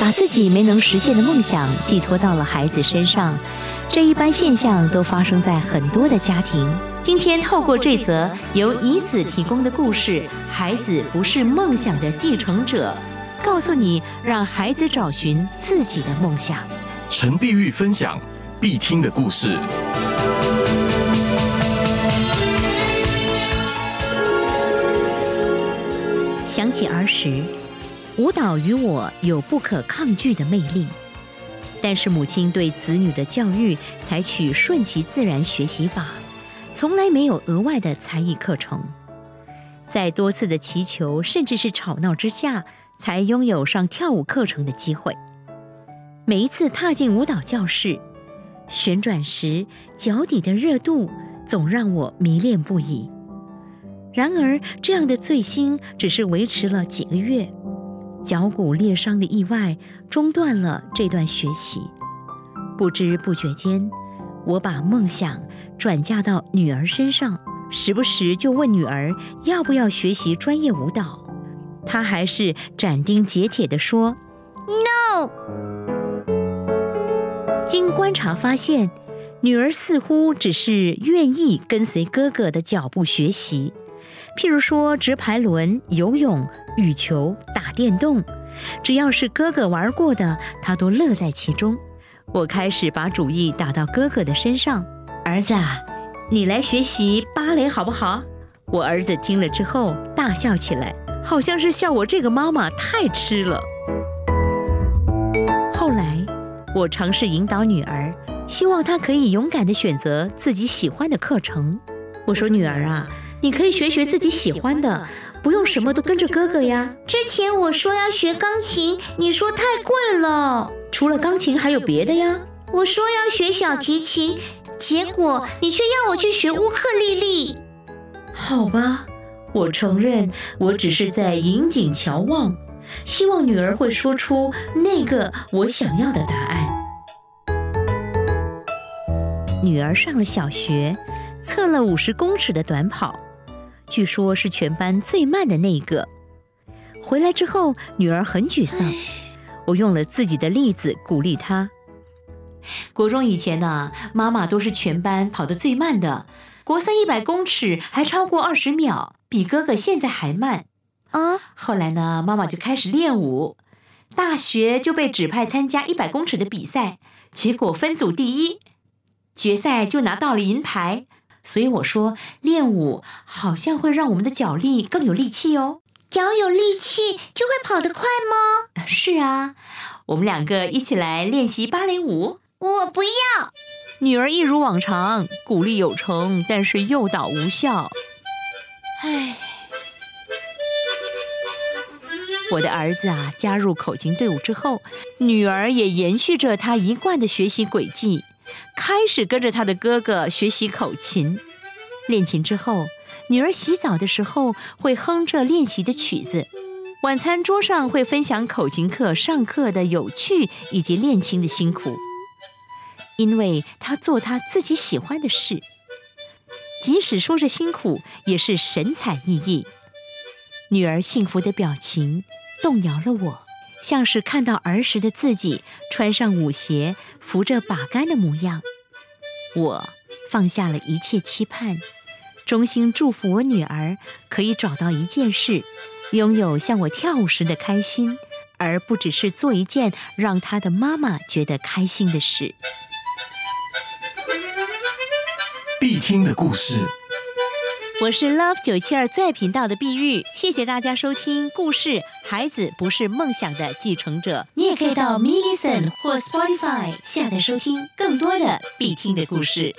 把自己没能实现的梦想寄托到了孩子身上。这一般现象都发生在很多的家庭。今天透过这则由姨子提供的故事，孩子不是梦想的继承者，告诉你让孩子找寻自己的梦想。陈碧玉分享必听的故事。想起儿时，舞蹈与我有不可抗拒的魅力。但是母亲对子女的教育采取顺其自然学习法，从来没有额外的才艺课程。在多次的祈求甚至是吵闹之下，才拥有上跳舞课程的机会。每一次踏进舞蹈教室，旋转时脚底的热度总让我迷恋不已。然而，这样的醉心只是维持了几个月，脚骨裂伤的意外中断了这段学习。不知不觉间，我把梦想转嫁到女儿身上，时不时就问女儿要不要学习专业舞蹈。她还是斩钉截铁地说：“No。”经观察发现，女儿似乎只是愿意跟随哥哥的脚步学习。譬如说，直排轮、游泳、羽球、打电动，只要是哥哥玩过的，他都乐在其中。我开始把主意打到哥哥的身上：“儿子，你来学习芭蕾好不好？”我儿子听了之后大笑起来，好像是笑我这个妈妈太痴了。后来，我尝试引导女儿，希望她可以勇敢地选择自己喜欢的课程。我说：“女儿啊。”你可以学学自己喜欢的，不用什么都跟着哥哥呀。之前我说要学钢琴，你说太贵了。除了钢琴还有别的呀。我说要学小提琴，结果你却要我去学乌克丽丽。好吧，我承认我只是在引颈瞧望，希望女儿会说出那个我想要的答案。女儿上了小学，测了五十公尺的短跑。据说是全班最慢的那一个。回来之后，女儿很沮丧。我用了自己的例子鼓励她。国中以前呢，妈妈都是全班跑得最慢的。国三一百公尺还超过二十秒，比哥哥现在还慢。啊！后来呢，妈妈就开始练舞。大学就被指派参加一百公尺的比赛，结果分组第一，决赛就拿到了银牌。所以我说，练舞好像会让我们的脚力更有力气哦。脚有力气就会跑得快吗？是啊，我们两个一起来练习芭蕾舞。我不要。女儿一如往常，鼓励有成，但是诱导无效。唉，我的儿子啊，加入口琴队伍之后，女儿也延续着她一贯的学习轨迹。开始跟着他的哥哥学习口琴，练琴之后，女儿洗澡的时候会哼着练习的曲子，晚餐桌上会分享口琴课上课的有趣以及练琴的辛苦，因为她做她自己喜欢的事，即使说着辛苦，也是神采奕奕。女儿幸福的表情动摇了我。像是看到儿时的自己穿上舞鞋扶着把杆的模样，我放下了一切期盼，衷心祝福我女儿可以找到一件事，拥有像我跳舞时的开心，而不只是做一件让她的妈妈觉得开心的事。必听的故事。我是 Love 九七二最爱频道的碧玉，谢谢大家收听故事。孩子不是梦想的继承者，你也可以到 m i l l i c e n 或 Spotify 下载收听更多的必听的故事。